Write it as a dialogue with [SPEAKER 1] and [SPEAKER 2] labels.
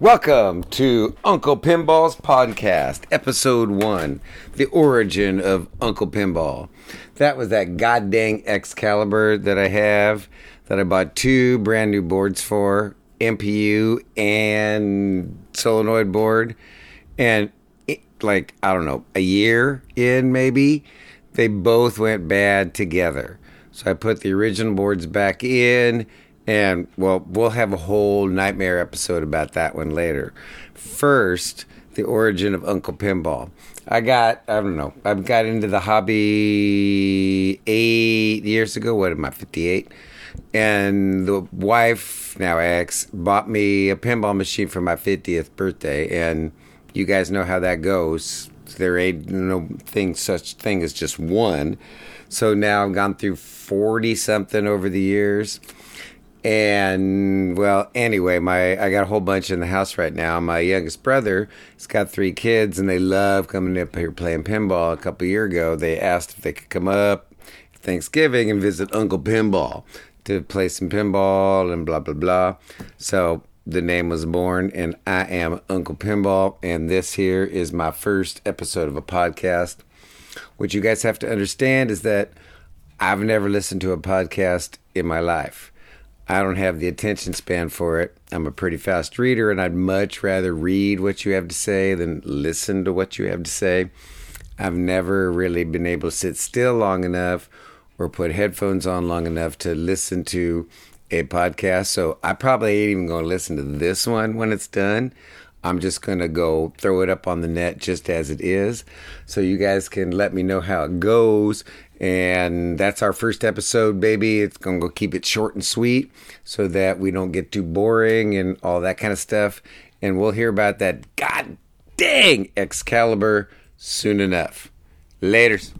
[SPEAKER 1] Welcome to Uncle Pinball's podcast, episode one The Origin of Uncle Pinball. That was that goddamn Excalibur that I have, that I bought two brand new boards for MPU and solenoid board. And like, I don't know, a year in maybe, they both went bad together. So I put the original boards back in and well, we'll have a whole nightmare episode about that one later. First, the origin of Uncle Pinball. I got, I don't know, I've got into the hobby eight years ago. What am I, 58? And the wife, now ex, bought me a pinball machine for my 50th birthday. And you guys know how that goes. There ain't no thing, such thing as just one. So now I've gone through 40 something over the years and well, anyway, my I got a whole bunch in the house right now. My youngest brother he's got three kids, and they love coming up here playing pinball. A couple year ago, they asked if they could come up Thanksgiving and visit Uncle Pinball to play some pinball and blah blah blah. So the name was born, and I am Uncle Pinball, and this here is my first episode of a podcast. What you guys have to understand is that I've never listened to a podcast in my life. I don't have the attention span for it. I'm a pretty fast reader, and I'd much rather read what you have to say than listen to what you have to say. I've never really been able to sit still long enough or put headphones on long enough to listen to a podcast. So I probably ain't even going to listen to this one when it's done. I'm just going to go throw it up on the net just as it is. So you guys can let me know how it goes. And that's our first episode, baby. It's going to go keep it short and sweet so that we don't get too boring and all that kind of stuff. And we'll hear about that god dang Excalibur soon enough. Laters.